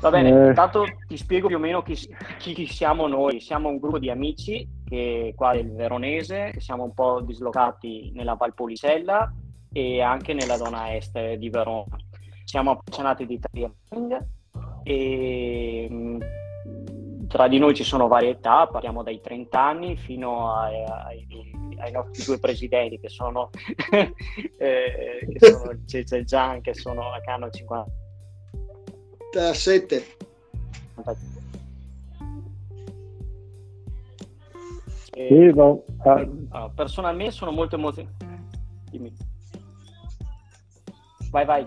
Va bene, eh. intanto ti spiego più o meno chi, chi, siamo noi. Siamo un gruppo di amici che qua del Veronese, che siamo un po' dislocati nella Valpolicella e anche nella zona est di Verona. Siamo appassionati di triathlon e mm, tra di noi ci sono varie età, parliamo dai 30 anni fino ai, ai, ai nostri due presidenti che sono, eh, che sono Gian che, sono, che hanno 50 7. Sì, no. ah. personalmente sono molto emozionato. Dimmi. Vai, vai.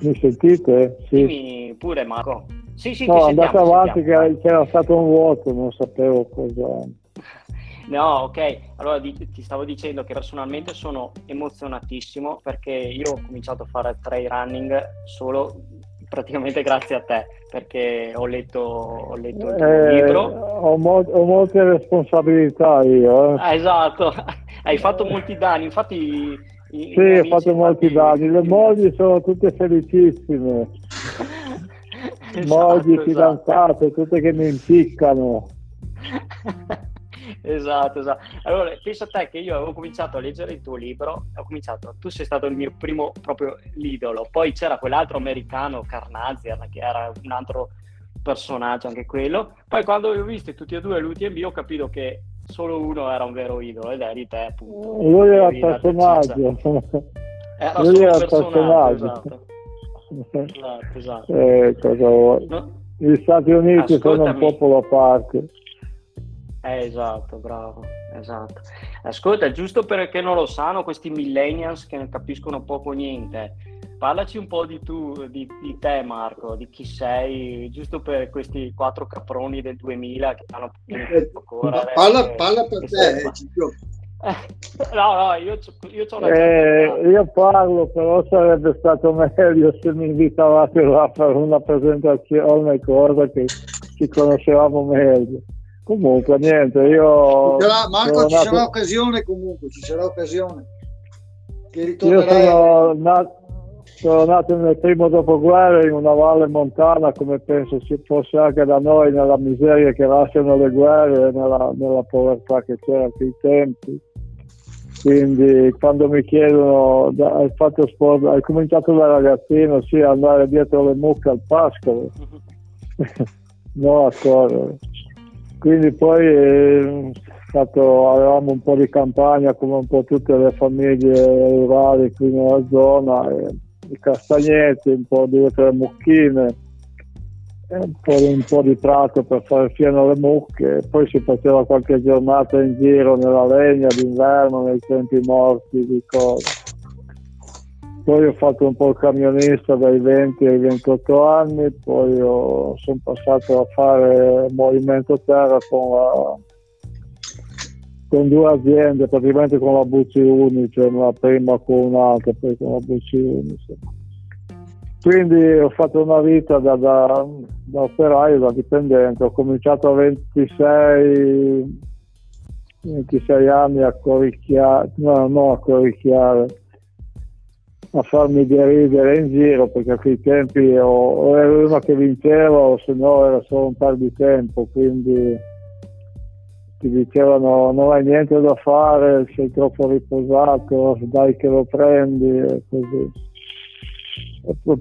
Mi sentite? Sì. Dimmi pure Marco. Sì, sì, no, andate avanti che c'era stato un vuoto, non sapevo cosa... No, ok. Allora di, ti stavo dicendo che personalmente sono emozionatissimo perché io ho cominciato a fare trail running solo praticamente grazie a te perché ho letto, ho letto il tuo eh, libro. Ho, mo- ho, molte responsabilità io. Eh. Ah, esatto, hai fatto molti danni, infatti... I, sì, ho fatto molti danni, le mogli sono tutte felicissime. esatto, mogli, esatto. fidanzate, tutte che mi impiccano. esatto, esatto. Allora, pensa a te che io avevo cominciato a leggere il tuo libro, ho cominciato, tu sei stato il mio primo proprio l'idolo, poi c'era quell'altro americano, Carnazian, che era un altro personaggio anche quello, poi quando ho visto tutti e due l'UTMB ho capito che solo uno era un vero idolo ed eri te appunto. Lui era il personaggio. Era Lui era il personaggio. Esatto. esatto, esatto. Eh, cosa vuoi? No? Gli Stati Uniti Ascoltami. sono un popolo a parte. Eh, esatto, bravo, esatto. Ascolta, giusto perché non lo sanno questi millennials che non capiscono poco niente, parlaci un po' di tu, di, di, te Marco, di chi sei, giusto per questi quattro caproni del 2000 che hanno eh, correre. Parla, e, parla per te, eh, no, no, io, io ho una eh, Io parlo, però sarebbe stato meglio se mi invitavate a fare una presentazione, cosa che ci conoscevamo meglio. Comunque, niente, io... Sarà, Marco, ci nato... sarà occasione comunque, ci sarà occasione. Che io sono nato, sono nato nel primo dopoguerra in una valle montana, come penso si fosse anche da noi, nella miseria che lasciano le guerre, nella, nella povertà che c'era a quei tempi. Quindi quando mi chiedono, hai fatto sport, hai cominciato da ragazzino, sì, andare dietro le mucche al pascolo, no a correre. Quindi poi eh, stato, avevamo un po' di campagna come un po' tutte le famiglie rurali qui nella zona, e, i castagnetti, un po' di le mucchine, un po, di, un po' di prato per fare fieno alle mucche, poi si faceva qualche giornata in giro nella legna d'inverno, nei tempi morti di cose. Poi ho fatto un po' il camionista dai 20 ai 28 anni, poi sono passato a fare movimento terra con, la, con due aziende, praticamente con la Bucci Unice, la prima con un'altra, poi con la Bucci Unice. Quindi ho fatto una vita da, da, da operaio, da dipendente, ho cominciato a 26, 26 anni a corricchiare, no, non a corricchiare, a farmi deridere in giro perché a quei tempi o, o ero uno che vinceva o se no era solo un par di tempo quindi ti dicevano non hai niente da fare sei troppo riposato dai che lo prendi e così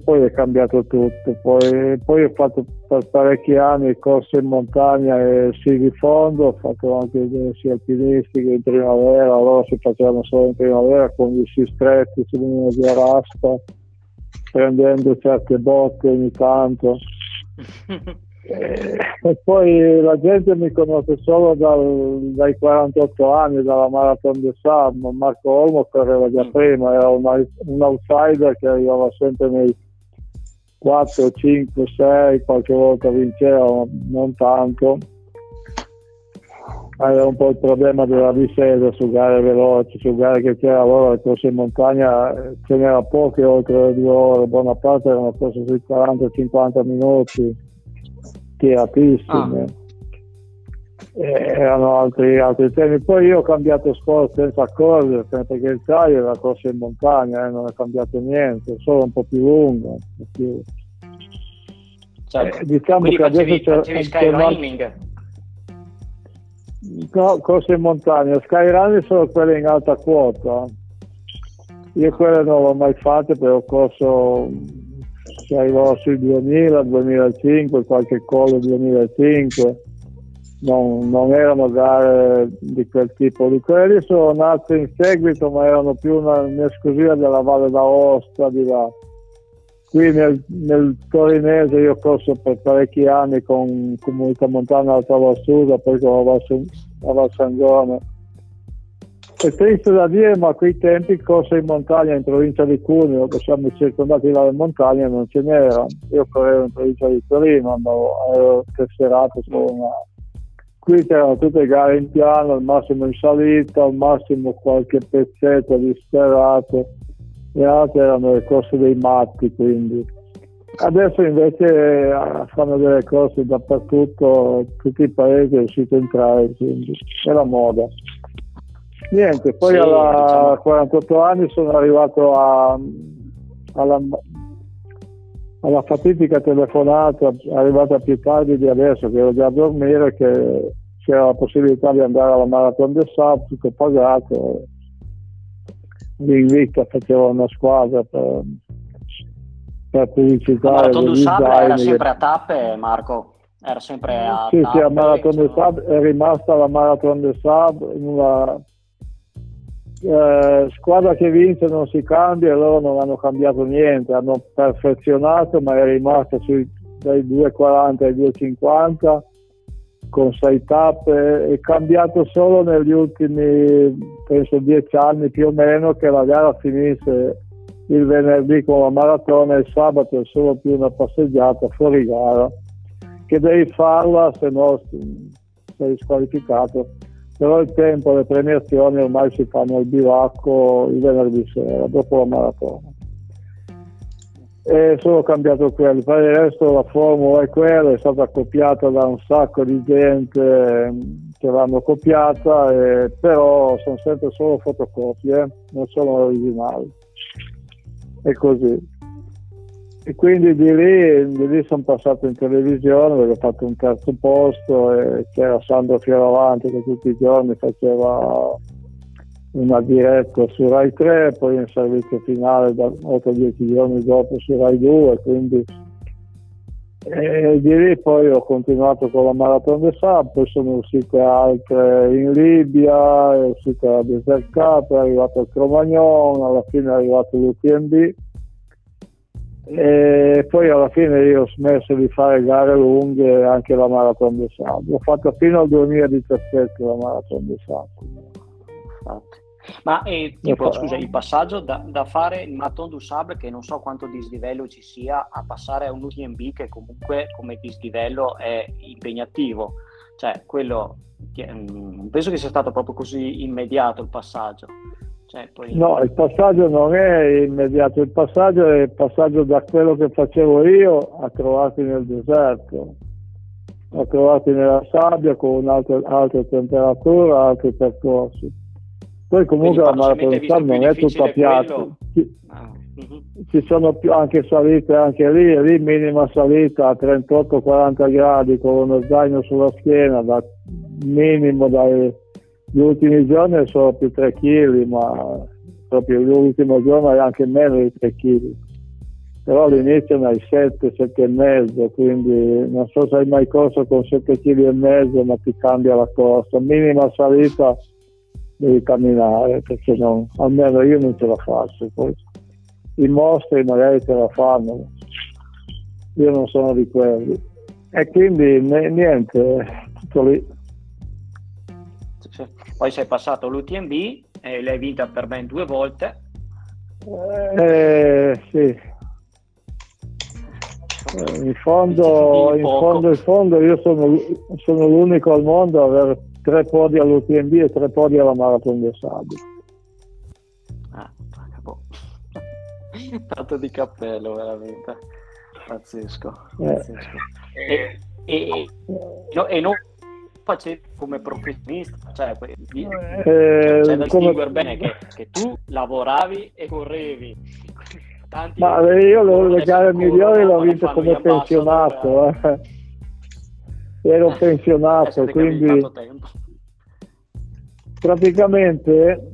poi è cambiato tutto. Poi, poi ho fatto per parecchi anni corse in montagna e sci di fondo ho fatto anche dei sci alpinistiche in primavera allora si facevano solo in primavera con gli sci stretti su linea di arasta prendendo certe botte ogni tanto e poi la gente mi conosce solo dal, dai 48 anni, dalla Marathon di Sam. Marco Olmo correva già mm. prima, era un, un outsider che arrivava sempre nei 4, 5, 6, qualche volta vinceva, non tanto. Aveva un po' il problema della discesa su gare veloci, su gare che c'era allora, le corse in montagna ce n'era poche oltre le due ore, buona parte erano corse sui 40-50 minuti tiratissime. Ah. erano altri, altri temi. Poi io ho cambiato sport senza correre perché il trail era corsa in montagna, eh, non è cambiato niente, solo un po' più lungo. Più... Certo. Eh, diciamo Quindi che facevi, adesso facevi skyrunning? No, corse in montagna, skyrunning sono quelle in alta quota. Io quelle non l'ho mai fatte perché ho corso si arrivò sui 2000, 2005, qualche collo 2005 non, non, erano gare di quel tipo. Di quelli sono nate in seguito ma erano più una, un'esclusiva della Valle d'Aosta di là. Qui nel, nel torinese io corso per parecchi anni con Comunità Montana Alta Valsusa poi con la Val, la Val Sangone è triste da dire ma a quei tempi corso in montagna in provincia di Cuneo che siamo circondati dalle montagne non ce n'era io correvo in provincia di Torino andavo, ero tesserato solo una qui c'erano tutte gare in piano, al massimo in salita, al massimo qualche pezzetto di sperrato, le altre erano le corse dei matti, quindi. Adesso invece eh, fanno delle corse dappertutto, tutti i paesi è uscito a entrare, quindi. È la moda. Niente, poi sì, diciamo... 48 anni sono arrivato a, alla, alla fatidica telefonata arrivata più tardi di adesso che ero già a dormire che c'era la possibilità di andare alla Marathon del Sab tutto pagato. L'invito faceva una squadra per, per pubblicità la Marathon del Sab era sempre a tappe Marco? Era sempre a sì, tappe sì, la Marathon del Sab è rimasta la Marathon del Sab in una eh, squadra che vince non si cambia loro non hanno cambiato niente, hanno perfezionato ma è rimasta sui, dai 2,40 ai 2,50 con 6 tappe, è cambiato solo negli ultimi penso 10 anni più o meno che la gara finisse il venerdì con la maratona e il sabato è solo più una passeggiata fuori gara che devi farla se no sei squalificato però il tempo, le premiazioni ormai si fanno al bivacco il venerdì sera, dopo la maratona. E sono cambiato quello, per il resto la formula è quella, è stata copiata da un sacco di gente che l'hanno copiata, e, però sono sempre solo fotocopie, non sono originali. È così. E quindi di lì, di lì sono passato in televisione dove ho fatto un terzo posto e c'era Sandro Fioravanti che tutti i giorni faceva una diretta su Rai 3, poi in servizio finale da 8-10 giorni dopo su Rai 2, quindi e di lì poi ho continuato con la Marathon de Sab, poi sono uscite altre in Libia, è uscita la Desert Cup, è arrivato il Cromagnon, alla fine è arrivato l'UTMB e poi alla fine io ho smesso di fare gare lunghe anche la Marathon di Sabbio ho fatto fino al 2017 la Marathon di Sabbio ma eh, tipo, scusa, il passaggio da, da, fare il Marathon du Sable, che non so quanto dislivello ci sia, a passare a un UTMB che comunque come dislivello è impegnativo. Cioè, quello, mm, penso che sia stato proprio così immediato il passaggio. Cioè, poi... No, il passaggio non è immediato, il passaggio è il passaggio da quello che facevo io a trovarti nel deserto, a trovarti nella sabbia con altre, altre temperature, altri percorsi. Poi comunque la maratona non è tutta piatta. Ci, ah. uh-huh. ci sono più, anche salite anche lì, lì minima salita a 38-40 gradi con uno zaino sulla schiena da minimo dai gli ultimi giorni sono più 3 kg, ma proprio l'ultimo giorno è anche meno di 3 kg. Però all'inizio ne hai 7, 7 e mezzo, quindi non so se hai mai corso con 7 kg e mezzo, ma ti cambia la corsa. Minima salita devi camminare, perché non, almeno io non ce la faccio. Poi i mostri magari ce la fanno, io non sono di quelli. E quindi niente, tutto lì. Poi sei passato all'UTMB e l'hai vinta per ben due volte. Eh, sì. Eh, in fondo, in fondo, in fondo io sono, sono, l'unico al mondo ad avere tre podi all'UTMB e tre podi alla Marathon del Sabbio. Ah, Tanto di cappello, veramente. Pazzesco. pazzesco. Eh. E, e, no, e non facevi come professionista, cioè, di, Eh, c'è da come- bene che, che tu lavoravi e correvi. Tanti- Ma io le, le gare migliori corrono, le ho ma vinte fanno come pensionato. eh. Ero eh, pensionato, che avevi quindi praticamente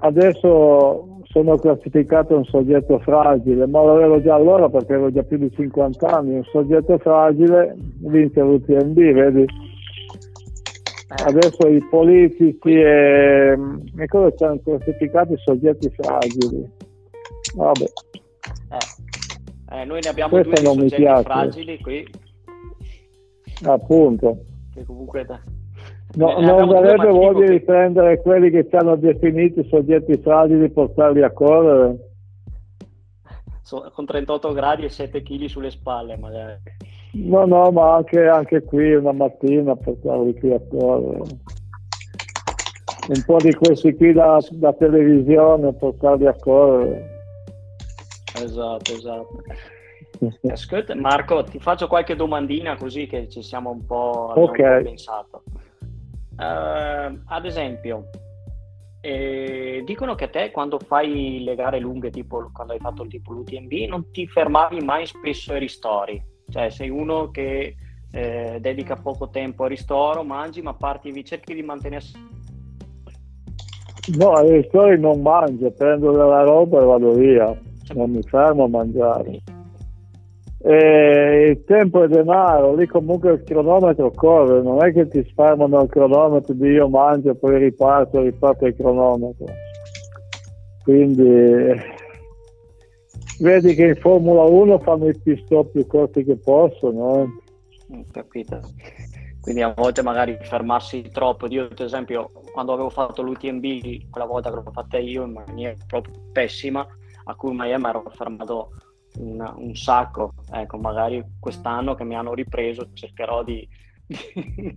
adesso sono classificato un soggetto fragile, ma lo ero già allora perché avevo già più di 50 anni, un soggetto fragile, vince l'UTMB, vedi? Adesso i politici e, e cosa ci hanno classificato i soggetti fragili. Vabbè, eh, eh, noi ne abbiamo Questo due di soggetti piace. fragili qui, appunto. che comunque... da- No, non darebbe voglia di che- prendere quelli che ci hanno definito soggetti fragili e portarli a correre. so- con 38 gradi e 7 kg sulle spalle magari. No, no, ma anche, anche qui una mattina qui a correre. Un po' di questi qui da, da televisione, portarli a correre. Esatto, esatto. Ascolta, Marco, ti faccio qualche domandina così che ci siamo un po', abbiamo Ok. un po' pensato. Eh, ad esempio, eh, dicono che te quando fai le gare lunghe, tipo quando hai fatto il tipo l'UTMB, non ti fermavi mai spesso ai ristori. Cioè, sei uno che eh, dedica poco tempo a ristoro, mangi, ma parti, cerchi di mantenersi No, ai ristori non mangio, prendo della roba e vado via, non mi fermo a mangiare. E il tempo è denaro, lì comunque il cronometro corre, non è che ti fermano il cronometro di io mangio, poi riparto, riparto il cronometro. Quindi vedi che in Formula 1 fanno i pit stop più corti che possono. eh. Capito? Quindi a volte magari fermarsi troppo. Io, ad esempio, quando avevo fatto l'UTMB, quella volta che l'ho fatta io in maniera proprio pessima, a cui Miami ero fermato un, un sacco. Ecco, magari quest'anno che mi hanno ripreso cercherò di, di,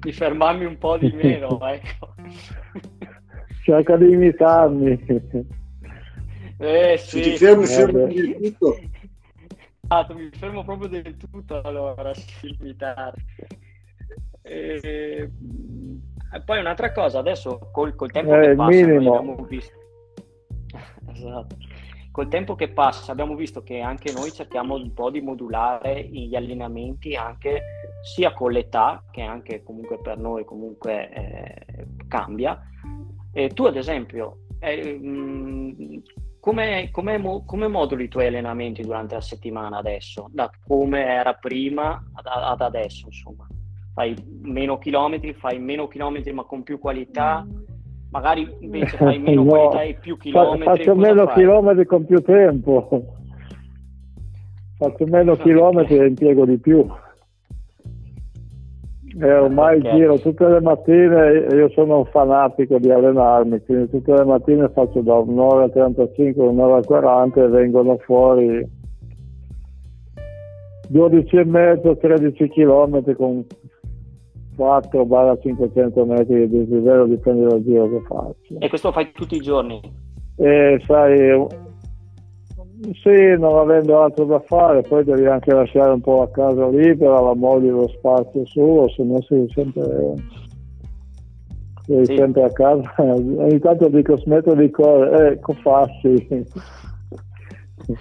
di fermarmi un po' di meno. Ecco. Cerca di imitarmi. Eh Se sì, ti fermi, Vabbè. fermi del tutto. Esatto, mi fermo proprio del tutto allora, limitare. E, e poi un'altra cosa, adesso col, col tempo Eh, che passa, abbiamo visto, esatto. Col tempo che passa abbiamo visto che anche noi cerchiamo un po' di modulare gli allenamenti anche sia con l'età, che anche comunque per noi comunque eh, cambia. E tu ad esempio, eh, mh, come, come, come moduli i tuoi allenamenti durante la settimana adesso? Da come era prima ad, ad adesso, insomma. Fai meno chilometri, fai meno chilometri ma con più qualità, magari invece fai meno No, qualità e più chilometri. faccio meno fai? chilometri con più tempo. Faccio meno chilometri e impiego di più. E ormai Ok. giro tutte le mattine, io sono un fanatico di allenarmi, quindi tutte le mattine faccio da un'ora e 35 a un'ora e 40 e vengono fuori 12 e mezzo, 13 km con 4-500 metri di dislivello, dipende dal giro che faccio. E questo lo fai tutti i giorni? E sai, sì, non avendo altro da fare, poi devi anche lasciare un po' la casa libera, la moglie lo spazio suo, se no sei sempre, sei Sì. sempre a casa. Ogni tanto dico smetto di correre, ecco fasci.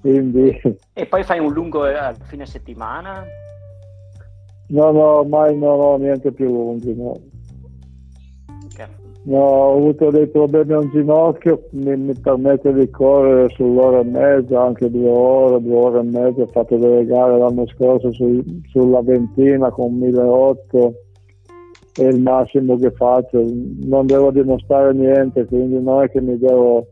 Quindi E poi fai un lungo eh, al fine settimana? no, no, ormai non ho niente più lunghi, no. No, ho avuto dei problemi a un ginocchio, mi, mi permette di correre sull'ora e mezza, anche due ore, due ore e mezza. Ho fatto delle gare l'anno scorso su- sulla ventina con 1008 è il massimo che faccio. Non devo dimostrare niente, quindi non è che mi devo.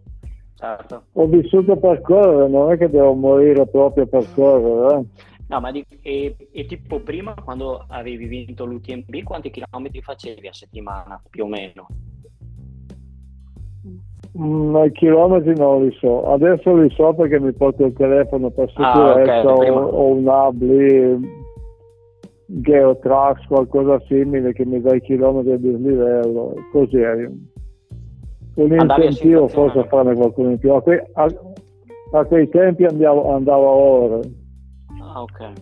Certo. Ho vissuto per correre, non è che devo morire proprio per correre. eh. No, ma di- e, e tipo prima, quando avevi vinto l'UTMB, quanti chilometri facevi a settimana, più o meno? Mm, I chilometri non li so, adesso li so perché mi porto il telefono per Ah, ok, sicurezza o- o, un hub lì, Geotrax, qualcosa simile che mi dà i chilometri di dislivello, così è. Un a incentivo forse a farne qualcuno in più. A, quei, a- a quei tempi andavo, andavo a ore. Ah, ok.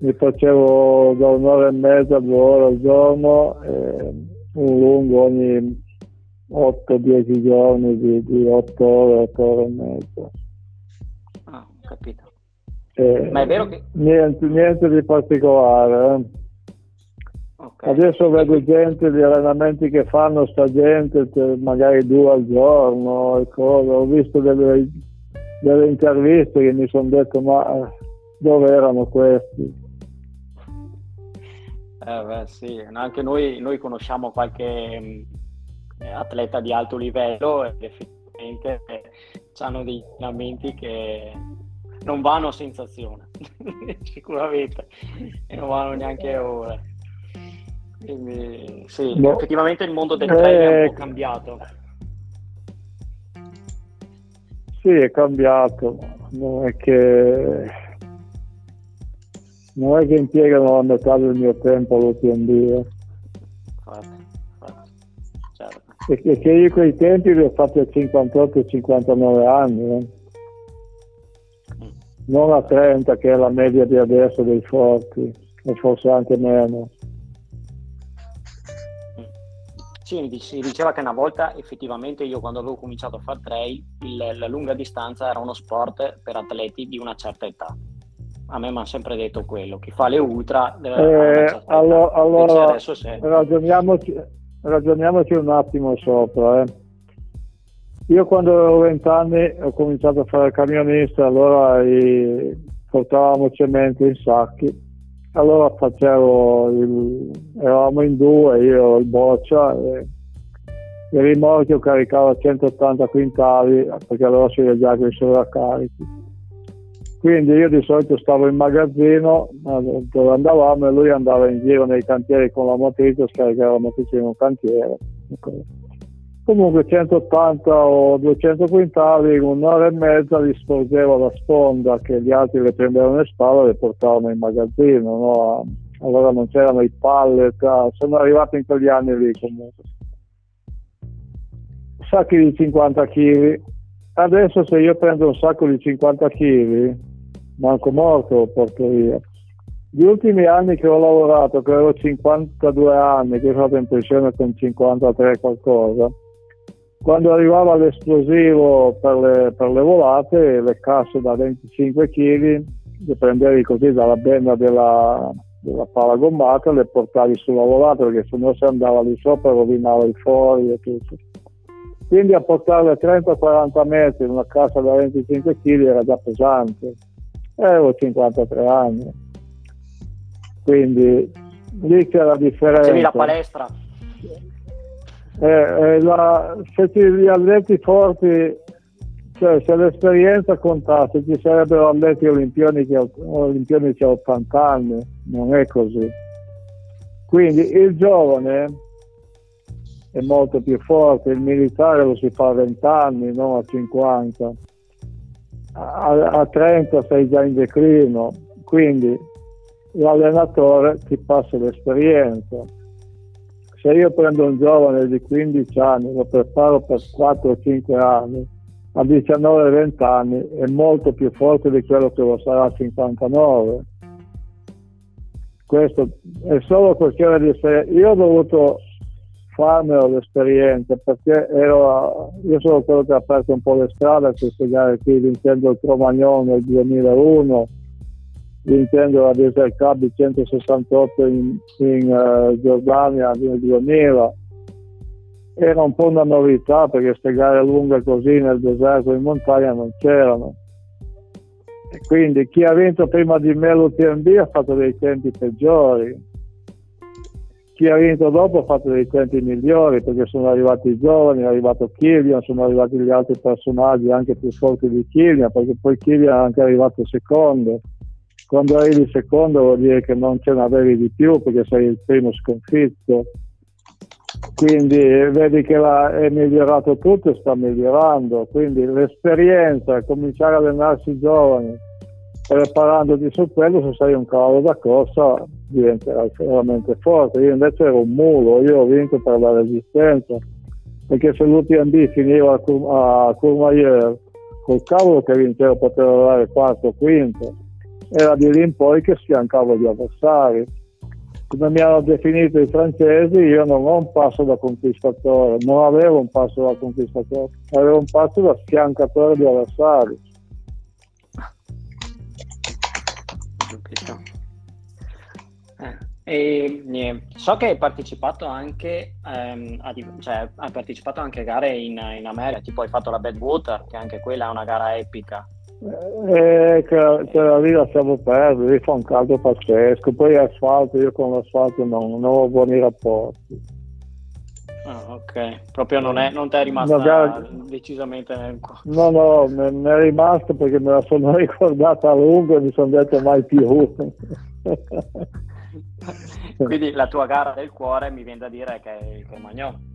mi facevo da un'ora e mezza, due ore al giorno, eh, un lungo ogni 8-10 giorni di, di 8 ore, 8 ore e mezza. Ah, ho capito. Eh, Ma è vero che... Niente, niente di particolare. Eh. Okay. Adesso vedo gente, gli allenamenti che fanno sta gente, magari due al giorno e cose. Ho visto delle, delle interviste che mi sono detto ma dove erano questi? Eh beh, sì, anche noi, noi conosciamo qualche atleta di alto livello ed effettivamente hanno dei allenamenti che non vanno a sensazione, sicuramente, e non vanno neanche ore. Quindi, sì, no. effettivamente il mondo del eh, trail è un po' cambiato. Sì, è cambiato, non è che non è che impiegano la metà del mio tempo all'UTMB. Eh. E che io quei tempi li ho fatti a 58-59 anni, eh. Mm. non a 30 che è la media di adesso dei forti, o forse anche meno. Sì, si diceva che una volta effettivamente io quando avevo cominciato a fare trail, il, la lunga distanza era uno sport per atleti di una certa età. A me mi hanno sempre detto quello, chi fa le ultra deve eh, allora, allora se... ragioniamoci, ragioniamoci, un attimo sopra. Eh. Io quando avevo vent'anni ho cominciato a fare camionista, allora i, portavamo cemento in sacchi allora facevo il, eravamo in due, io il boccia e il rimorchio caricava 180 quintali perché allora si viaggiava con i sovraccarichi. Quindi io di solito stavo in magazzino dove andavamo e lui andava in giro nei cantieri con la motrice, scaricava la motrice in un cantiere. Comunque 180 o 200 quintali in un'ora e mezza li sporgevo la sponda che gli altri le prendevano in spalla e le portavano in magazzino. No? Allora non c'erano i pallet, ah, sono arrivato in quegli anni lì comunque. Sacchi di 50 kg. Adesso se io prendo un sacco di 50 kg, manco morto porto via. Gli ultimi anni che ho lavorato, che avevo 52 anni, che sono stato in pensione con 53 qualcosa, quando arrivava l'esplosivo per le, per le volate, le casse da 25 kg le prendevi così dalla benda della, della pala gommata e le portavi sulla volata perché se no si andava lì sopra rovinava i fuori e tutto. Quindi a portarle 30-40 metri in una cassa da 25 kg era già pesante. Avevo 53 anni. Quindi lì c'è la differenza. Facevi la palestra? eh, eh, la, se ti, gli atleti forti, cioè se l'esperienza contasse ci sarebbero atleti olimpionici, olimpionici a 80 anni, non è così. Quindi il giovane è molto più forte, il militare lo si fa a 20 anni, non a 50. A, a 30 sei già in declino, quindi l'allenatore ti passa l'esperienza se io prendo un giovane di 15 anni, lo preparo per 4 o 5 anni, a 19-20 anni è molto più forte di quello che lo sarà a 59. Questo è solo questione di essere. Io ho dovuto farmelo l'esperienza perché ero, io sono quello che ha aperto un po' le strade per spiegare qui vincendo il Cromagnon nel 2001 vincendo la Desert Cup di 168 in, in uh, Giordania nel 2000 era un po' una novità perché queste gare lunghe così nel deserto in montagna non c'erano. E quindi chi ha vinto prima di me l'UTMB ha fatto dei tempi peggiori chi ha vinto dopo ha fatto dei tempi migliori perché sono arrivati i giovani, è arrivato Killian, sono arrivati gli altri personaggi anche più forti di Killian perché poi Killian è anche arrivato secondo. Quando arrivi secondo vuol dire che non ce n'avevi di più perché sei il primo sconfitto. Quindi vedi che è migliorato tutto e sta migliorando. Quindi l'esperienza cominciare a allenarsi giovani preparandoti su quello se sei un cavallo da corsa diventerai veramente forte io invece ero un mulo io ho vinto per la resistenza perché se l'UTMB finiva a Courmayeur col cavolo che vincevo potevo arrivare quarto o quinto era di lì in poi che sfiancavo gli avversari. Come mi hanno definito i francesi, io non ho un passo da conquistatore, non avevo un passo da conquistatore, avevo un passo da sfiancatore di avversari. E, niente. So che hai partecipato anche, ehm, a, cioè, hai partecipato anche a gare in, in, America, tipo hai fatto la Badwater, che anche quella è una gara epica. Eh, che, cioè, lì lasciamo perdere, lì fa un caldo pazzesco, poi asfalto, io con l'asfalto non, non ho buoni rapporti. Ah, ok, proprio non, è, non ti è rimasta gara... decisamente. No, no, mi è rimasta perché me la sono ricordata a lungo e mi sono detto mai più. Quindi la tua gara del cuore mi viene da dire che è il Cromagnon.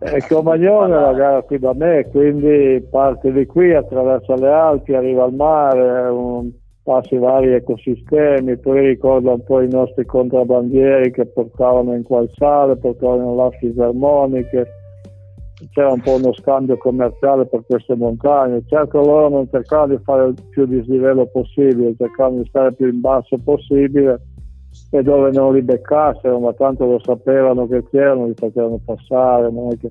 Eh, il Cromagnon è la gara qui da me, quindi parte di qui, attraversa le Alpi, arriva al mare, un, passi vari ecosistemi, poi ricorda un po' i nostri contrabbandieri che portavano in qual sale, portavano là fisarmoniche c'era un po' uno scambio commerciale per queste montagne. Certo loro non cercavano di fare il più dislivello possibile, cercavano di stare più in basso possibile e dove non li beccassero, ma tanto lo sapevano che c'erano, li facevano passare, che,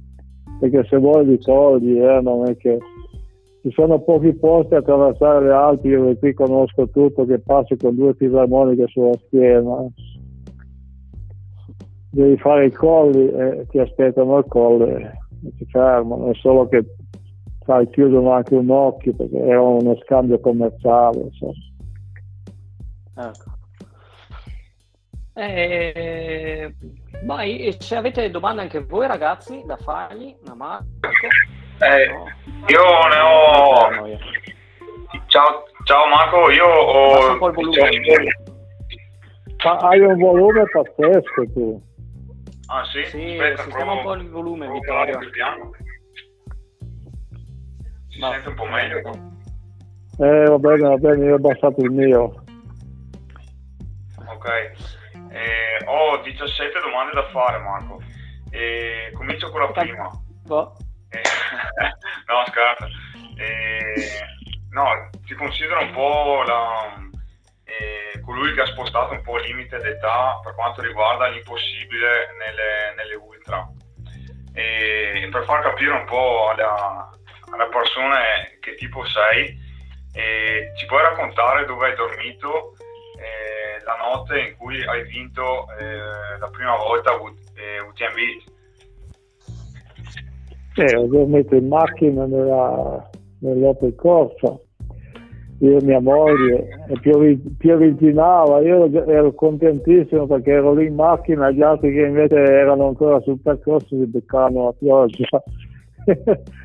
perché se vuoi li togli, eh, non è che ci sono pochi posti a attraversare le Alpi, io qui conosco tutto, che passi con due fisarmoniche sulla schiena. Devi fare i colli e ti aspettano al colle si fermano, è solo che sai, chiudono anche un occhio perché è uno scambio commerciale. So. Ecco. Eh, vai, se avete domande anche voi ragazzi da fargli, una Marco. Eh, no. Io ne ho... Ciao, ciao Marco, io ho... Un po' il volume. Hai un volume pazzesco tu. Ah sì? Sì, Aspetta, sistema un po' il volume, Vittorio. Piano. Si Ma... sente un po' meglio? Eh, va bene, va bene, io ho abbassato il mio. Ok. Eh, ho 17 domande da fare, Marco. Eh, comincio con la prima. Boh. Eh, no, scherzo. Eh, no, ti considero un po' la colui che ha spostato un po' il limite d'età per quanto riguarda l'impossibile nelle, nelle ultra. E per far capire un po' alla, alle persone che tipo sei, ci puoi raccontare dove hai dormito eh, la notte in cui hai vinto eh, la prima volta UTMB? Eh, ho dormito in macchina nella, nell'Opel Corsa io e mia moglie, e piovigginava, io ero contentissimo perché ero lì in macchina, gli altri che invece erano ancora sul percorso si beccavano la pioggia.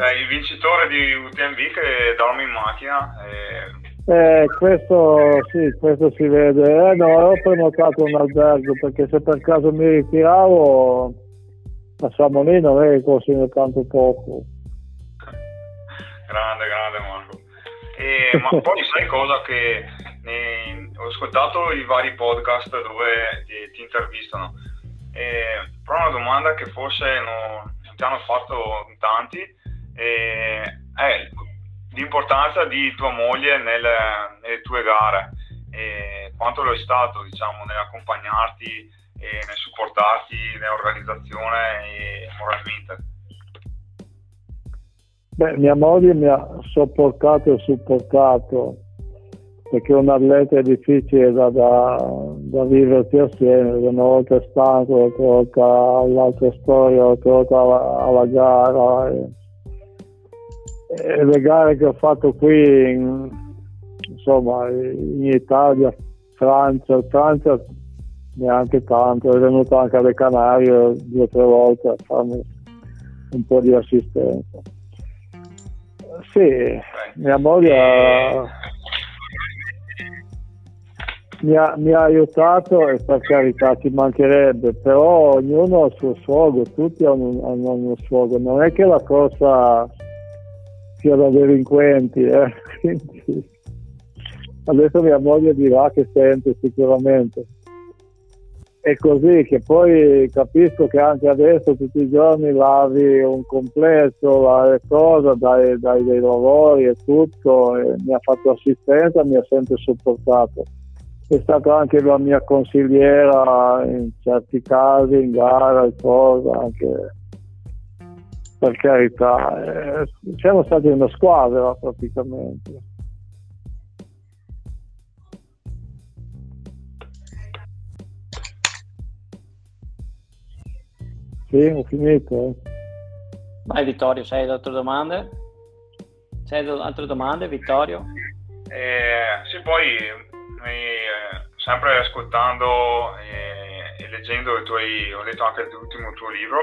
Il vincitore di UTMV che dorme in macchina. E... Eh, questo sì, questo si vede. Eh, no, ho prenotato un albergo perché se per caso mi ritiravo a Samolino non è che costino tanto poco. Grande, grande Marco. E, ma poi sai cosa che ne, ho ascoltato i vari podcast dove ti, ti intervistano, e, però una domanda che forse non, non ti hanno fatto tanti e, è l'importanza di tua moglie nelle, nelle tue gare e quanto lo è stato diciamo nell'accompagnarti e nel supportarti nell'organizzazione e moralmente. Beh, mia moglie mi ha sopportato e supportato perché un atleta è difficile da, da, da viversi assieme, una volta è stanco, l'altra volta all'altra storia, l'altra volta alla, alla gara. E, e, le gare che ho fatto qui, in, insomma, in Italia, Francia, Francia neanche tanto, è venuto anche alle Canarie due o tre volte a farmi un po' di assistenza. Sì, mia moglie mi, ha, mi ha aiutato e per carità ci mancherebbe, però ognuno ha il suo sfogo, tutti hanno, hanno uno sfogo, non è che la cosa sia da delinquenti, eh? Quindi, adesso mia moglie dirà che sente sicuramente. è così che poi capisco che anche adesso tutti i giorni lavi un complesso, la cosa, dai, dai dei lavori e tutto, e mi ha fatto assistenza, mi ha sempre supportato. È stata anche la mia consigliera in certi casi, in gara e cose, anche per carità. Eh, siamo stati una squadra praticamente. Sì, ho finito. Eh. Vai Vittorio, se hai altre domande? Se hai altre domande, Vittorio? Eh, sì, poi eh, sempre ascoltando e, e leggendo i tuoi, ho letto anche l'ultimo tuo libro,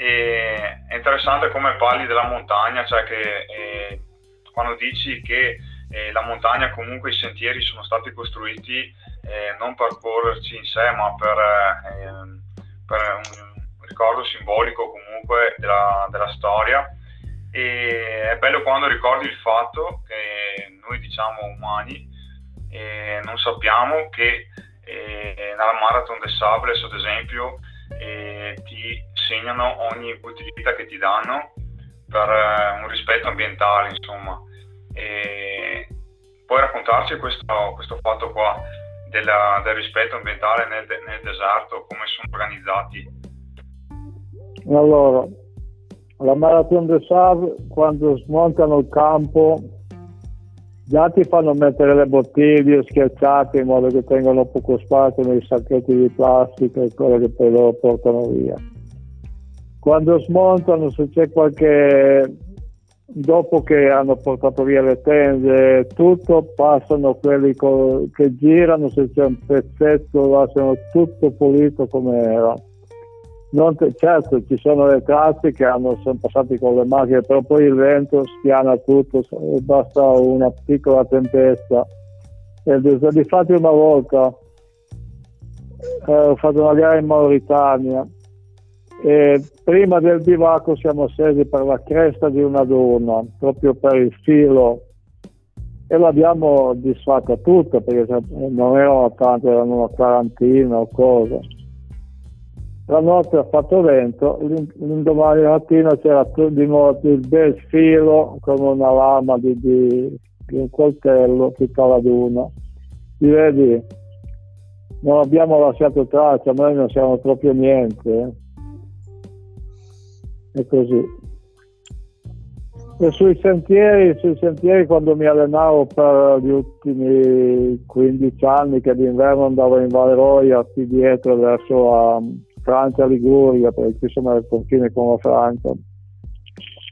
e interessante come parli della montagna, cioè che eh, quando dici che eh, la montagna comunque i sentieri sono stati costruiti eh, non per correrci in sé, ma per, eh, per un ricordo simbolico comunque della, della storia. E è bello quando ricordi il fatto che noi diciamo umani non sappiamo che eh, nella Marathon des Sables ad esempio eh, ti segnano ogni bottiglietta che ti danno per eh, un rispetto ambientale insomma e puoi raccontarci questo, questo fatto qua della, del rispetto ambientale nel, nel deserto come sono organizzati allora, la Marathon de Save, quando smontano il campo, già ti fanno mettere le bottiglie schiacciate in modo che tengano poco spazio nei sacchetti di plastica e quelle che poi loro portano via. Quando smontano, se c'è qualche dopo che hanno portato via le tende tutto passano quelli co- che girano se c'è un pezzetto lasciano tutto pulito come era te, certo, ci sono le tracce che hanno, sono passati con le macchine, però poi il vento spiana tutto, basta una piccola tempesta. E difatti una volta eh, ho fatto una gara in Mauritania e prima del bivacco siamo scesi per la cresta di una duna, proprio per il filo e l'abbiamo disfatta tutta perché non erano tante, erano una quarantina o cosa la notte ha fatto vento, l'indomani mattina c'era di nuovo il bel filo come una lama di, di, di un coltello tutta la duna. Ti vedi, non abbiamo lasciato traccia, noi non siamo proprio niente. Eh. È così. E sui sentieri, sui sentieri quando mi allenavo per gli ultimi 15 anni che d'inverno andavo in Valeroia qui dietro verso la, Francia, Liguria, perché sono le confine con la Francia.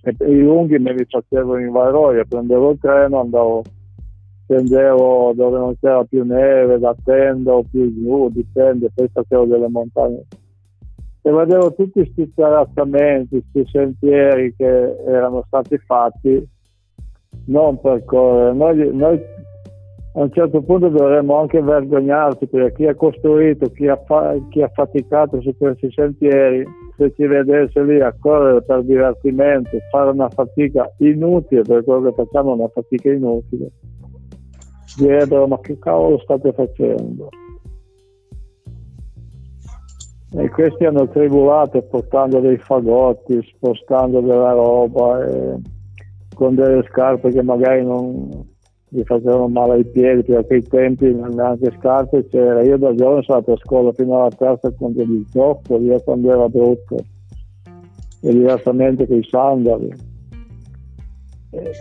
E i lunghi me li facevo in Vairoia, prendevo il treno, andavo, scendevo dove non c'era più neve, da tenda o più giù, dipende, poi facevo delle montagne. E vedevo tutti questi terrazzamenti, questi sentieri che erano stati fatti non per correre. Noi, noi a un certo punto dovremmo anche vergognarci perché chi ha costruito, chi ha, fa- chi ha faticato su questi sentieri, se ci vedesse lì a correre per divertimento, fare una fatica inutile, per quello che facciamo è una fatica inutile, direbbero ma che cavolo state facendo? E questi hanno tribulato portando dei fagotti, spostando della roba, con delle scarpe che magari non, mi facevano male ai piedi perché a quei tempi neanche scarpe c'era. Io da giovane sono andato a scuola fino alla terza con degli zoccoli io quando era brutto. E diversamente che i sandali.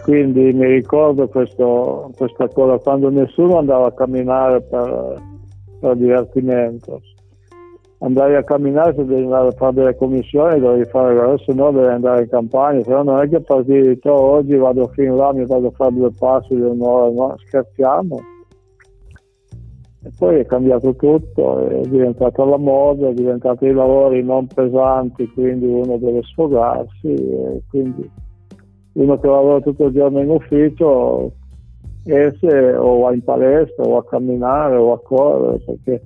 Quindi mi ricordo questo, questa cosa quando nessuno andava a camminare per, per divertimento andare a camminare se devi andare a fare delle commissioni devi fare se no devi andare in campagna no non è che partire di oggi vado fin là mi vado a fare due passi di un'ora no scherziamo. E poi è cambiato tutto è diventata la moda è diventato i lavori non pesanti quindi uno deve sfogarsi e quindi uno che lavora tutto il giorno in ufficio esce o va in palestra o a camminare o a correre perché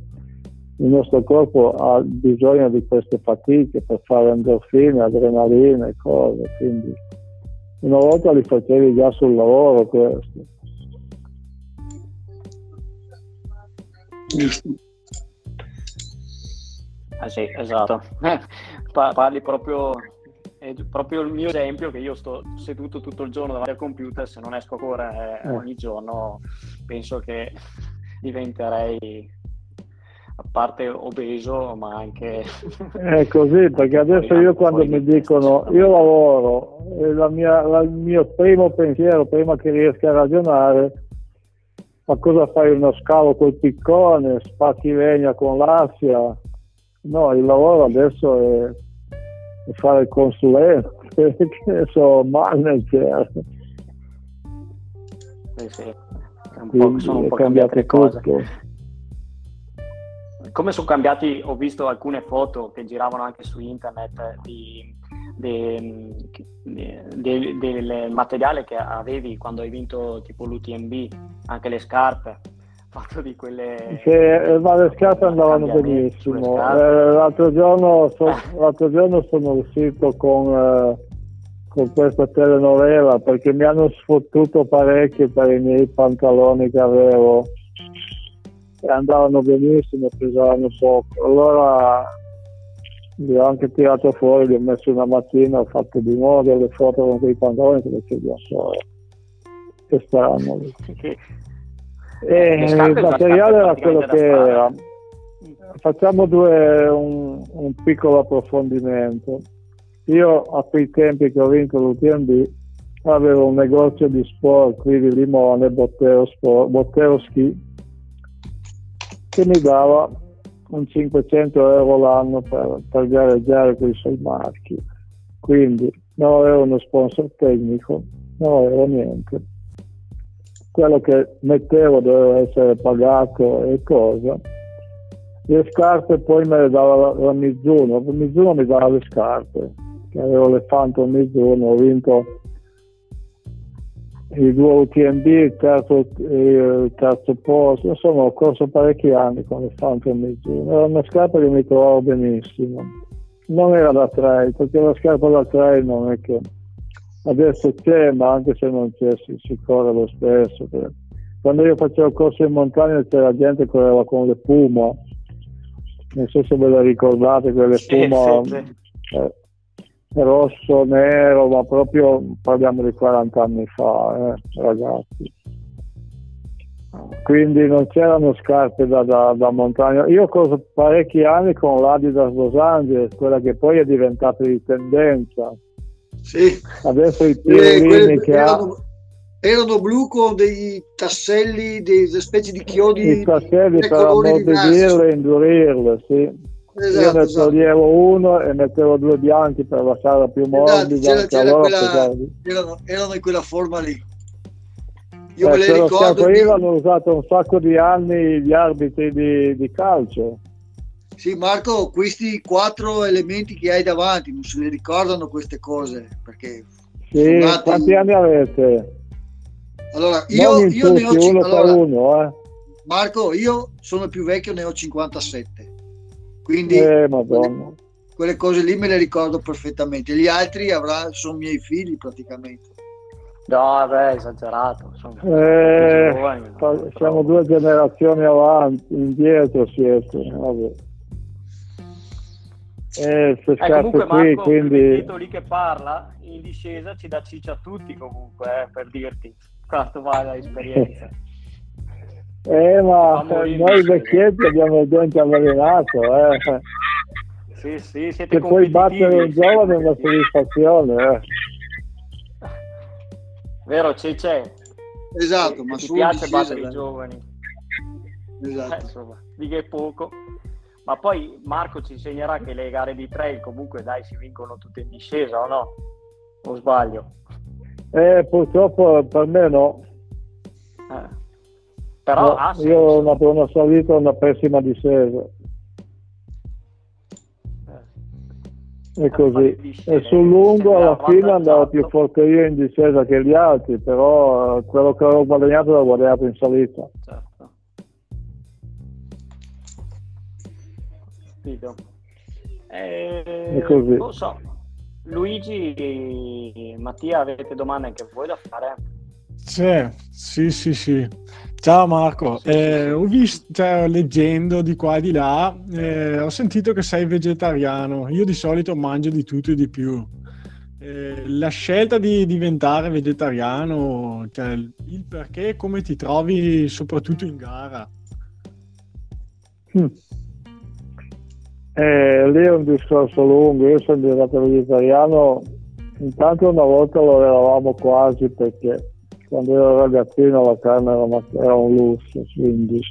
il nostro corpo ha bisogno di queste fatiche per fare endorfine, adrenalina e cose, quindi una volta li facevi già sul lavoro questo. Ah, sì, esatto. Parli proprio è proprio il mio esempio che io sto seduto tutto il giorno davanti al computer, se non esco a correre eh. ogni giorno penso che diventerei a parte obeso ma anche... È così perché adesso io quando mi dicono io lavoro e mia, la, il mio primo pensiero prima che riesca a ragionare ma cosa fai uno scavo col piccone, spacchi legna con l'assia? No, il lavoro adesso è fare il consulente, che so, manager. Sì, sì. Un po', sono un po' cambiate cose. Come sono cambiati, ho visto alcune foto che giravano anche su internet di, di, di, del materiale che avevi quando hai vinto tipo l'UTMB, anche le scarpe fatto di quelle... Sì, eh, ma le scarpe andavano benissimo. Eh, l'altro, giorno so, l'altro, giorno sono uscito con, eh, con, questa telenovela perché mi hanno sfottuto parecchio per i miei pantaloni che avevo e andavano benissimo, pesavano poco. Allora li ho anche tirato fuori, li ho messo una mattina, ho fatto di nuovo delle foto con quei pantaloni che le chiedi a Che strano. Eh, il materiale era quello che era. Facciamo due, un, un, piccolo approfondimento. Io a quei tempi che ho vinto l'UTMB avevo un negozio di sport qui di Limone, Bottero, sport, Bottero Ski, che mi dava un 500 euro l'anno per, per gareggiare con i suoi marchi. Quindi non avevo uno sponsor tecnico, non avevo niente quello che mettevo doveva essere pagato e cosa. Le scarpe poi me le dava la, la Mizuno, Mizuno mi dava le scarpe, che avevo le Phantom Mizuno, ho vinto i due UTMB, il terzo, il terzo posto, insomma ho corso parecchi anni con le Phantom Mizuno, era una scarpa che mi trovavo benissimo. Non era da trail, perché la scarpa da trail non è che adesso c'è, ma anche se non c'è si, si corre lo stesso. Quando io facevo corso in montagna c'era gente che correva con le Puma, non so se ve le ricordate, quelle sì, Puma sì, sì. Eh, rosso, nero, ma proprio parliamo di 40 anni fa, eh, ragazzi. Quindi non c'erano scarpe da, da, da montagna. Io ho corso parecchi anni con l'Adidas Los Angeles, quella che poi è diventata di tendenza sì. Adesso i piolini eh, che erano, ha... erano blu con dei tasselli, delle specie di chiodi. I tasselli per ammorbidirle e indurirle, sì. Esatto, Io ne esatto. toglievo uno e mettevo due bianchi per lasciarla più morbida. Esatto, c'era, c'era quella, erano, erano, in quella forma lì. Io eh, me le ricordo. Di... hanno usato un sacco di anni gli arbitri di, di calcio. Sì, Marco, questi quattro elementi che hai davanti, non se ne ricordano queste cose? Perché sì, nati... quanti anni avete? Allora, io, io ne ho uno allora, uno, eh. Marco, io sono più vecchio, ne ho 57. Quindi eh, quelle, quelle, cose lì me le ricordo perfettamente. Gli altri avrà, sono miei figli praticamente. No, vabbè, esagerato. Sono eh, giovani, siamo due generazioni avanti, indietro siete. Vabbè. Eh, eh, comunque Marco, qui, quindi... lì che parla in discesa ci dà ciccia a tutti comunque, eh, per dirti quanto vale l'esperienza. Eh, ma noi vecchietti abbiamo il dente avvelenato, eh. Sì, sì, siete che poi battere un giovane è una soddisfazione, eh. Vero, Cece? Esatto, ma ti piace battere i giovani. Esatto. Eh, insomma, di che poco ma poi Marco ci insegnerà che le gare di trail comunque dai si vincono tutte in discesa o no? O sbaglio? Eh, purtroppo per me no. Eh. Però no, io ho una buona salita e una pessima discesa. Eh. È così. E sul lungo alla fine andavo più forte io in discesa che gli altri, però eh, quello che avevo guadagnato l'ho guadagnato in salita. Certo. capito. Eh, è così. Non so. Luigi, Mattia, avete domande anche voi da fare? Sì, sì, sì. Ciao Marco, eh, ho visto, cioè, leggendo di qua e di là, eh, ho sentito che sei vegetariano. Io di solito mangio di tutto e di più. Eh, la scelta di diventare vegetariano, cioè, il perché, come ti trovi soprattutto in gara? Mm. Eh, lì è un discorso lungo, io sono diventato vegetariano, intanto una volta lo eravamo quasi perché quando ero ragazzino la carne era, un lusso, quindi.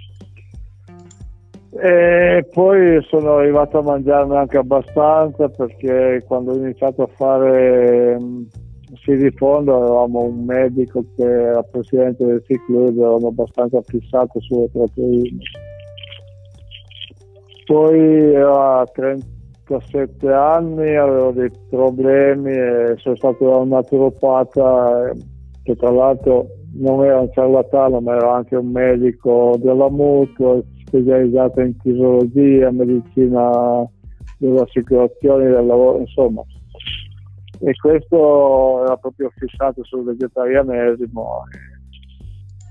E poi sono arrivato a mangiarne anche abbastanza perché quando ho iniziato a fare si di fondo avevamo un medico che era presidente del ciclo ed eravamo abbastanza fissato sulle proteine. Poi a 37 anni avevo dei problemi e sono stato da un naturopata che tra l'altro non era un ciarlatano ma era anche un medico della mutua specializzato in fisiologia, medicina delle assicurazioni del lavoro, insomma. E questo era proprio fissato sul vegetarianesimo.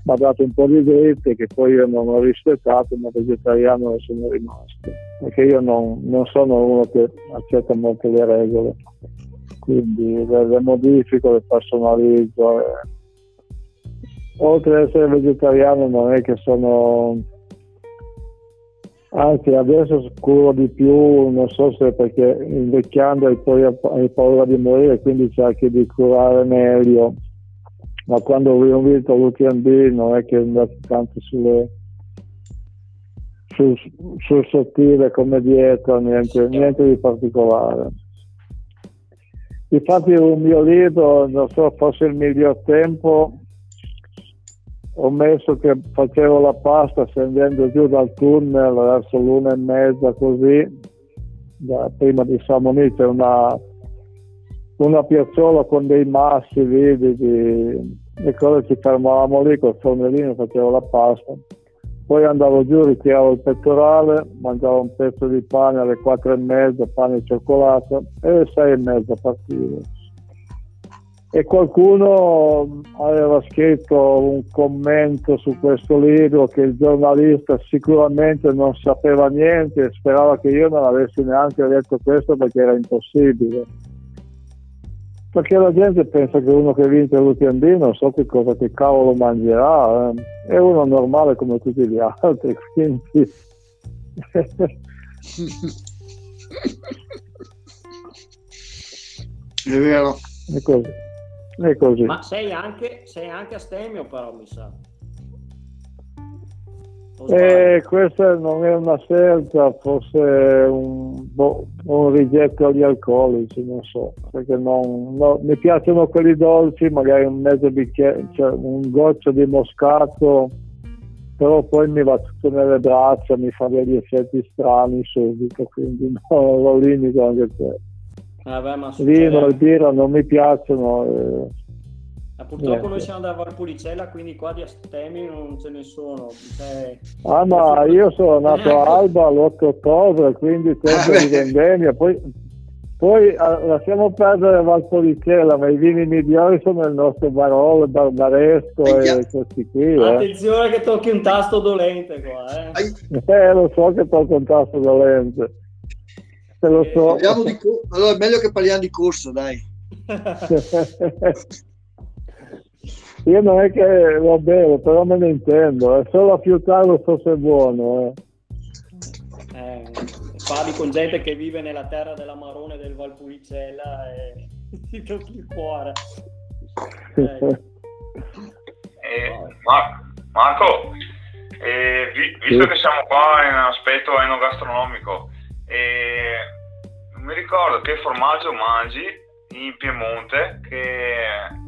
Mi ha dato un po' di dritte che poi io non ho rispettato, ma vegetariano sono rimasto. Perché io non, non sono uno che accetta molto le regole quindi le, modifico, le personalizzo. E... Oltre ad essere vegetariano non è che sono... Anzi, adesso curo di più, non so se perché invecchiando hai, hai paura di morire, quindi cerchi di curare meglio. Ma quando ho vinto l'UTMB non è che è tanto sulle, sul, sul sottile come dieta, niente, niente di particolare. Infatti un mio libro, non so, fosse il miglior tempo, ho messo che facevo la pasta scendendo giù dal tunnel verso l'una e mezza così, da, prima di Samonì c'è una, una piazzola con dei massi vidi di, e cosa ci fermavamo lì col fornellino facevo la pasta poi andavo giù, ritiravo il pettorale, mangiavo un pezzo di pane alle quattro e mezza, pane e cioccolato, e alle sei e mezza partivo. E qualcuno aveva scritto un commento su questo libro che il giornalista sicuramente non sapeva niente e sperava che io non avessi neanche letto questo perché era impossibile perché la gente pensa che uno che vince l'UTMB non so che cosa che cavolo mangerà, eh. è uno normale come tutti gli altri, quindi... è vero. È così. È così. Ma sei anche, sei anche astemio però, mi sa. Eh, questa non è una scelta, forse un, boh, un rigetto agli alcolici, non so, perché non, no, mi piacciono quelli dolci, magari un mezzo bicchiere, cioè un goccio di moscato, però poi mi va tutto nelle braccia, mi fa degli effetti strani subito, quindi no, lo limito anche te. Eh beh, Vino e birra non mi piacciono. Eh ma purtroppo Niente. noi siamo da Valpolicella, quindi qua di astemi non ce ne sono. Cioè... Ah, ma io sono nato a Alba l'8 ottobre, quindi tempo di vendemmia. Poi, poi ah, lasciamo perdere Valpolicella, ma i vini migliori sono il nostro Barolo, il Barbaresco e questi qui. Eh. Attenzione che tocchi un tasto dolente qua. Eh, eh lo so che tocco un tasto dolente. Se lo so. Di allora è meglio che parliamo di corso, dai. Io non è che lo bevo, però me ne intendo, è solo a fiutarlo so se è buono. Eh. Eh, parli con gente che vive nella terra della Marone del Valpolicella e ti tocchi il cuore. Eh. Eh, Marco, eh, visto sì. che siamo qua in aspetto enogastronomico, eh, mi ricordo che formaggio mangi in Piemonte che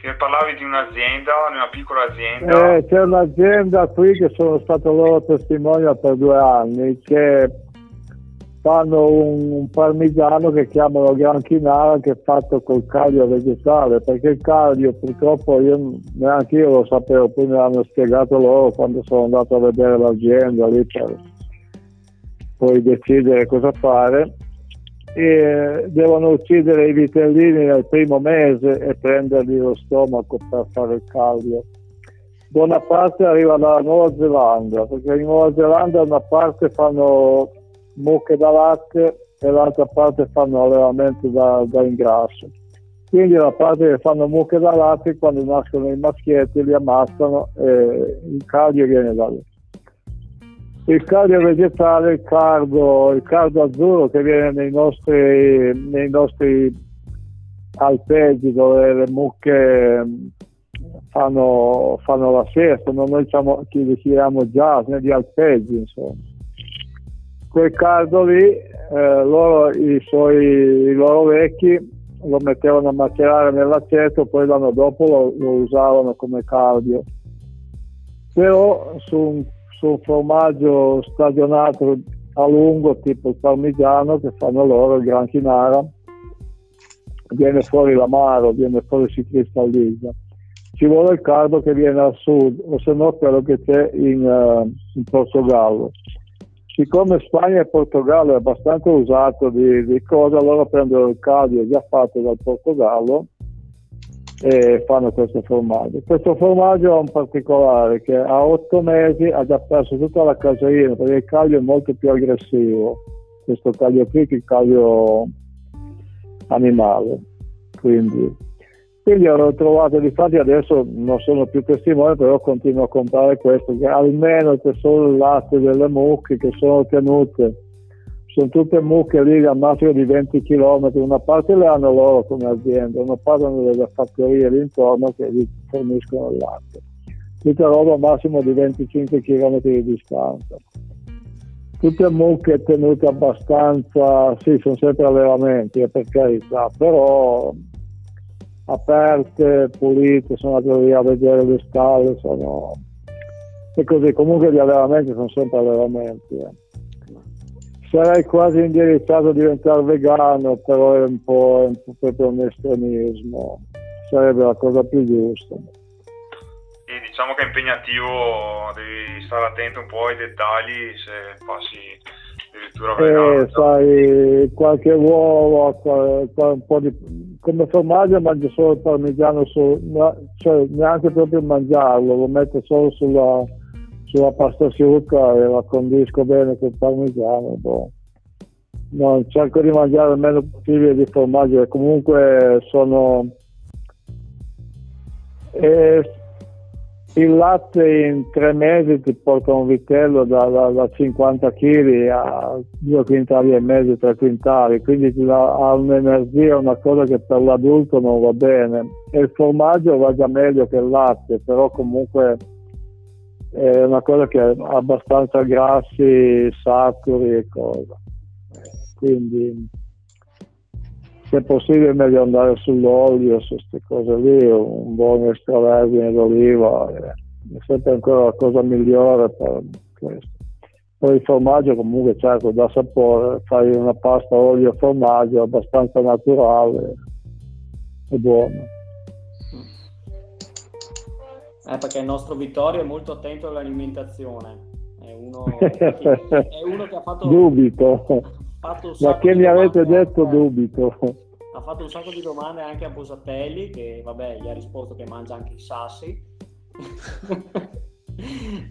che parlavi di un'azienda, di una piccola azienda. Eh, c'è un'azienda qui che sono stato loro testimonial per due anni che fanno un, un parmigiano che chiamano granchinara che è fatto col caglio vegetale perché il caglio purtroppo io neanche io lo sapevo poi me l'hanno spiegato loro quando sono andato a vedere l'azienda lì per poi decidere cosa fare eh, devono uccidere i vitellini nel primo mese e prendergli lo stomaco per fare il caldo. Buona parte arriva dalla Nuova Zelanda, perché in Nuova Zelanda una parte fanno mucche da latte e l'altra parte fanno allevamento da, da ingrasso. Quindi la parte che fanno mucche da latte, quando nascono i maschietti li ammazzano e il caglio viene da lì. Il caglio vegetale, il cardo, il cardo azzurro che viene nei nostri, nei nostri alpeggi dove le mucche fanno, fanno la siesta, non noi diciamo, li chiamiamo jazz, negli alpeggi insomma. Quel cardo lì, eh, loro, i, suoi, i loro vecchi lo mettevano a macerare nell'aceto, poi l'anno dopo lo, lo usavano come cardio. Però su un, su un, formaggio stagionato a lungo, tipo il parmigiano che fanno loro, il gran chinara, viene fuori l'amaro, viene fuori si cristallizza. Ci vuole il cardo che viene al sud, o se no quello che c'è in, uh, in Portogallo siccome Spagna e Portogallo è abbastanza usato di, di cosa, loro prendono il cadio già fatto dal Portogallo e fanno questo formaggio. Questo formaggio ha un particolare che a otto mesi ha già perso tutta la caseina perché il caglio è molto più aggressivo, questo caglio qui che il caglio animale. Quindi quindi ho trovato, difatti adesso non sono più testimone, però continuo a comprare questo, che almeno c'è solo il latte delle mucche che sono tenute, sono tutte mucche lì al massimo di 20 km, una parte le hanno loro come azienda, una parte hanno delle fattorie lì intorno che gli forniscono il latte. Tutta roba massimo di 25 km di distanza. Tutte mucche tenute abbastanza, sì, sono sempre allevamenti, per carità, però aperte, pulite, sono andato lì a vedere le stalle, sono... e così, comunque gli allevamenti sono sempre allevamenti. Eh. Sarei quasi indirizzato a diventare vegano, però è un po', è un po proprio un estremismo, sarebbe la cosa più giusta. E diciamo che è impegnativo, devi stare attento un po' ai dettagli se passi addirittura vegano. Eh, sai, qualche uovo, un po' di come formaggio mangio solo il parmigiano, su, cioè neanche proprio mangiarlo, lo metto solo sulla, sulla pasta asciutta e la condisco bene con il parmigiano. Boh. No, cerco di mangiare il meno possibile di formaggio comunque sono... E il latte in tre mesi ti porta un vitello da, da, da 50 kg a 2 quintali e mezzo, 3 quintali, quindi ti dà, ha un'energia, una cosa che per l'adulto non va bene. E il formaggio va già meglio che il latte, però comunque è una cosa che ha abbastanza grassi, saturi e cose. Quindi se possibile è meglio andare sull'olio, su queste cose lì, un buon extravergine d'oliva, è sempre ancora la cosa migliore per questo. Poi il formaggio comunque certo dà sapore, fai una pasta olio e formaggio abbastanza naturale e buono. Eh, perché il nostro Vittorio è molto attento all'alimentazione, è uno, è uno che ha fatto... Dubito ma che mi avete detto eh. dubito. Ha fatto un sacco di domande anche a Posatelli, che vabbè, gli ha risposto che mangia anche i sassi.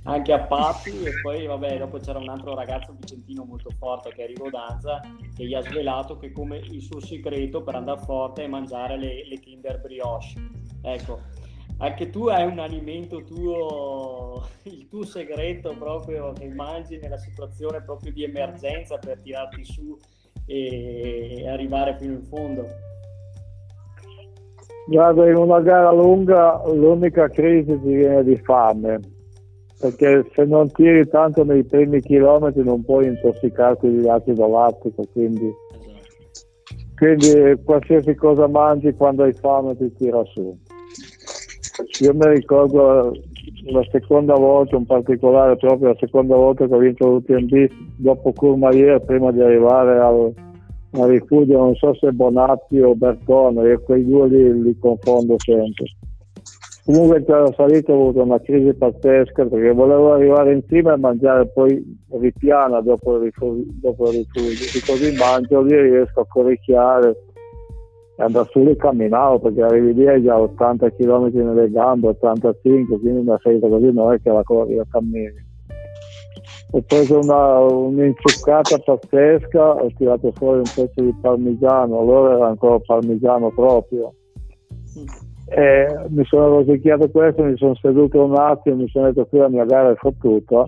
anche a Papi e poi vabbè dopo c'era un altro ragazzo vicentino molto forte che è Rivo Danza che gli ha svelato che come il suo segreto per andare forte è mangiare le, le Kinder Brioche ecco anche tu hai un alimento tuo, il tuo segreto proprio che mangi nella situazione proprio di emergenza per tirarti su e arrivare fino in fondo. Guarda, in una gara lunga l'unica crisi ti viene di fame, perché se non tiri tanto nei primi chilometri non puoi intossicarti di acido lattico, quindi, esatto. quindi qualsiasi cosa mangi quando hai fame ti tira su. Io mi ricordo la seconda volta, in particolare proprio la seconda volta che ho vinto l'UTMB dopo Courmayeur, prima di arrivare al, al, rifugio, non so se Bonatti o Bertone, io quei due li, li confondo sempre. Comunque tra salito ho avuto una crisi pazzesca perché volevo arrivare in cima e mangiare poi ripiana dopo il rifugio, dopo il rifugio. così mangio lì riesco a corricchiare e andare su e camminavo perché arrivi lì già 80 km nelle gambe, 85, quindi una salita così non è che la corri la cammini. Ho preso una, un'inciuccata pazzesca, ho tirato fuori un pezzo di parmigiano, allora era ancora parmigiano proprio e mi sono rosicchiato questo, mi sono seduto un attimo, mi sono detto qui la mia gara è fottuta.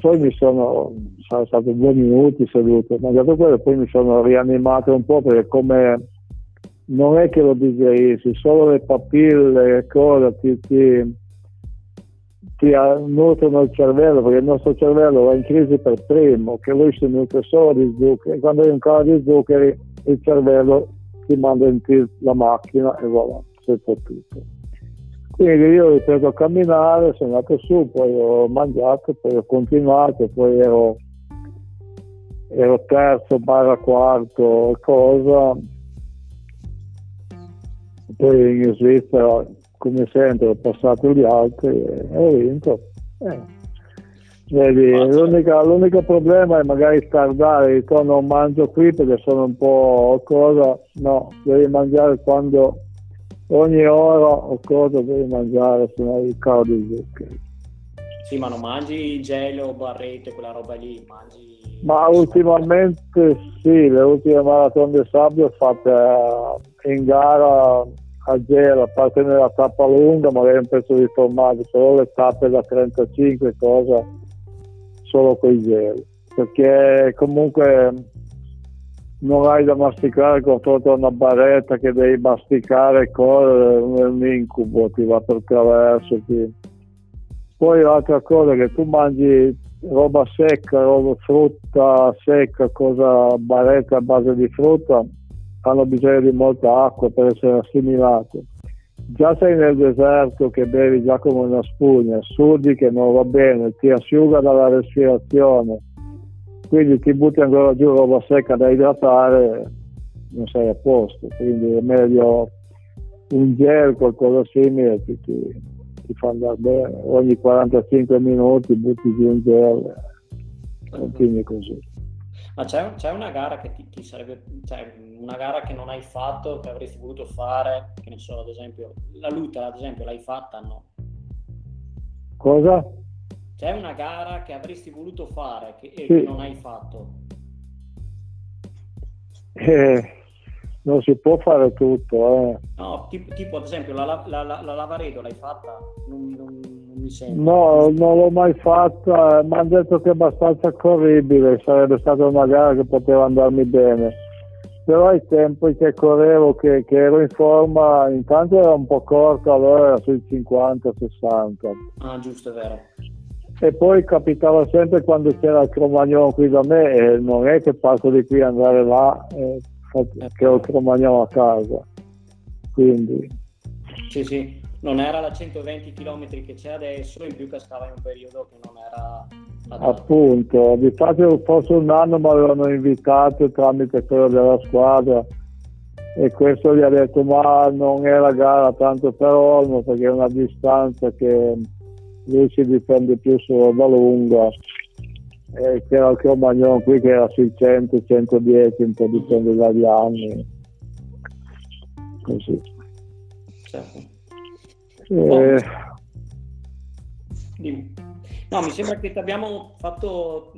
Poi mi sono, sono stato due minuti seduto, ho mangiato quello e poi mi sono rianimato un po' perché come non è che lo digerissi, solo le papille, cose ti, ti, ti nutrono il cervello, perché il nostro cervello va in crisi per primo, che lui si nutre solo di zuccheri, quando hai un calo di zuccheri il cervello ti manda in tilt la macchina e voilà, sei tutto. Quindi io ho ripreso a camminare, sono andato su, poi ho mangiato, poi ho continuato, poi ero, ero terzo, barra quarto, cosa. Poi in Svizzera, come sempre, ho passato gli altri e ho vinto. Eh. Vedi, l'unica, l'unico problema è magari tardare, dico non mangio qui perché sono un po' cosa, no, devi mangiare quando ogni ora o cosa devi mangiare, se no il calo di zuccheri. Sì, ma non mangi gelo, barrette, quella roba lì, mangi... Ma ultimamente sì, le ultime maratone di sabbia ho fatte eh, in gara a gelo, a parte nella tappa lunga, magari un pezzo di formaggio, solo le tappe da 35 cosa solo quei gel perché comunque non hai da masticare confronto a una barretta che devi masticare e correre è un incubo ti va per traverso ti... poi l'altra cosa è che tu mangi roba secca roba frutta secca cosa barretta a base di frutta hanno bisogno di molta acqua per essere assimilate già sei nel deserto che bevi già come una spugna, sudi che non va bene, ti asciuga dalla respirazione, quindi ti butti ancora giù roba secca da idratare, non sei a posto, quindi è meglio un gel, qualcosa simile, ti, ti, ti fa andare bene, ogni 45 minuti butti giù un gel, continui così. Ma c'è, c'è, una gara che ti, ti sarebbe, cioè una gara che non hai fatto, che avresti voluto fare, che ne so, ad esempio, la Luta, ad esempio, l'hai fatta, no? Cosa? C'è una gara che avresti voluto fare che, e sì. che non hai fatto. Eh, non si può fare tutto. Eh. No, tipo, tipo, ad esempio la, la, la, la Lavaredo l'hai fatta? Non, non, non mi sembra. No, non l'ho mai fatta, mi hanno detto che è abbastanza corribile, sarebbe stata una gara che poteva andarmi bene. Però ai tempi che correvo, che, che ero in forma, intanto era un po' corto, allora era sui 50-60. Ah, giusto, è vero. E poi capitava sempre quando c'era il Cromagnon qui da me, e non è che passo di qui andare là. Eh, che ho Cromagnolo a casa. Quindi... Sì, sì, non era la 120 km che c'è adesso, in più cascava in un periodo che non era... Appunto, di fatto forse un anno mi avevano invitato tramite quello della squadra. E questo gli ha detto ma non è la gara tanto per Olmo perché è una distanza che lui si difende più sulla lunga eh, c'era il Cromagnon qui che era sui 100, 110, un po' dipende dagli anni. Così. Certo. Eh, no, mi sembra che ti abbiamo fatto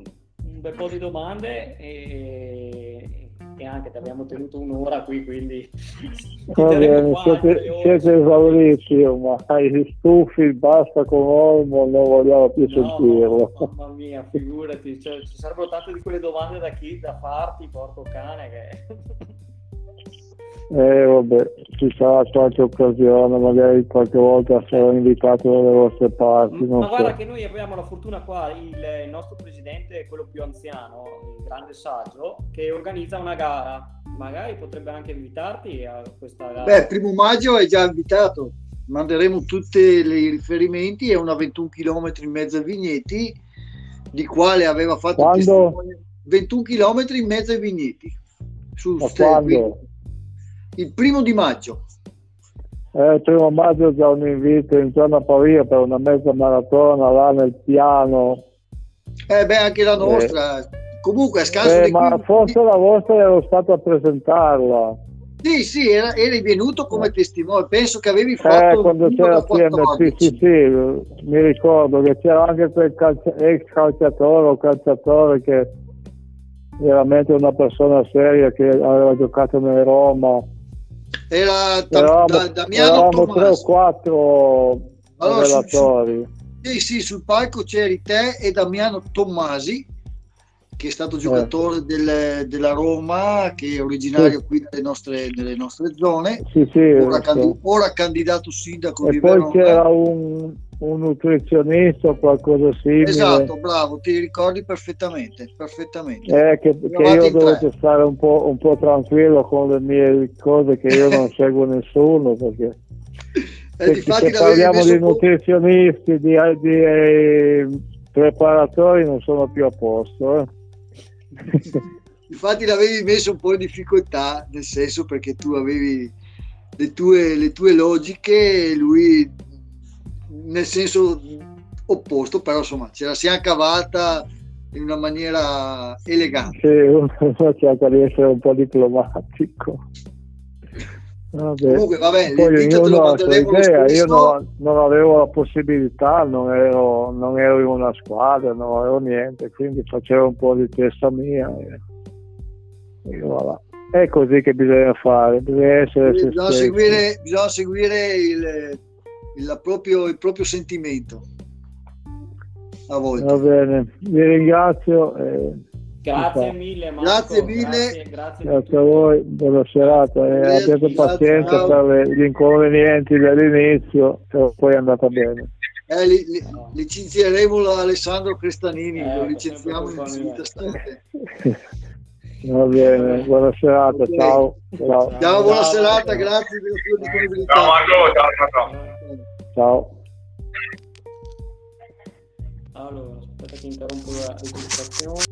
un bel po' di domande e, e anche ti abbiamo tenuto un'ora qui, quindi bene, siete, siete esauriti ormai, stufi, basta con Olmo, non vogliamo più no, sentirlo. mamma mia, figurati, cioè, ci sarebbero tante di quelle domande da chi da farti, porco cane, che... Eh vabbè, ci sarà qualche occasione, magari qualche volta sarò invitato dalle vostre parti. Ma guarda so. che noi abbiamo la fortuna qua, il, nostro presidente, quello più anziano, il grande saggio, che organizza una gara. Magari potrebbe anche invitarti a questa gara. Beh, il primo maggio è già invitato. Manderemo tutti i riferimenti, è una 21 km in mezzo ai vigneti, di quale aveva fatto Quando... 21 km in mezzo ai vigneti. Sul quando? Il primo di maggio. Eh, il primo maggio già un invito in zona Pavia per una mezza maratona là nel piano. Eh beh, anche la nostra. Eh. Comunque, a scanso eh, ma forse la vostra ero stato a presentarla. Sì, sì, era, eri venuto come testimone. Penso che avevi fatto eh, quando c'era CMT, sì, sì, mi ricordo che c'era anche quel calci- ex calciatore o calciatore che veramente una persona seria che aveva giocato nel Roma. Era eravamo, da, Damiano eravamo tre o quattro allora, relatori. Su, sì, sì, sul palco c'eri te e Damiano Tommasi che è stato giocatore eh. del, della Roma, che è originario sì. qui delle nostre, delle nostre zone, sì, sì, ora, candid- ora, candidato sindaco e di poi Verona. c'era un, un nutrizionista o qualcosa simile. Esatto, bravo, ti ricordi perfettamente, perfettamente. Eh, che, che io ho dovuto stare un po', un po' tranquillo con le mie cose che io non seguo nessuno perché... Eh, se, se parliamo di nutrizionisti, di, di eh, preparatori non sono più a posto. Eh. Infatti l'avevi messo un po' in difficoltà, nel senso perché tu avevi le tue, le tue logiche e lui nel senso opposto, però insomma ce la siamo cavata in una maniera elegante. Sì, uno cerca di essere un po' diplomatico. Vabbè. Comunque, vabbè, Poi la sua idea, io non, non, avevo la possibilità, non ero, non ero, in una squadra, non avevo niente, quindi facevo un po' di testa mia. E, e voilà. È così che bisogna fare, bisogna essere bisogna seguire, bisogna seguire il, il, proprio, il proprio sentimento. A volte. Va bene, vi ringrazio. E... Grazie mille, Marco. Grazie mille. Grazie, grazie, grazie a voi, buona serata eh, abbiate pazienza ciao. per gli inconvenienti dell'inizio, poi è andata bene. Eh, li, li, licenzieremo Alessandro Crestanini, eh, lo licenziamo in seduta stante. Va bene, buona serata, okay. ciao. Ciao, ciao buona serata, grazie della tua disponibilità. Ciao Marco, ciao, ciao. Ciao. Allora, aspetta che interrompo la registrazione.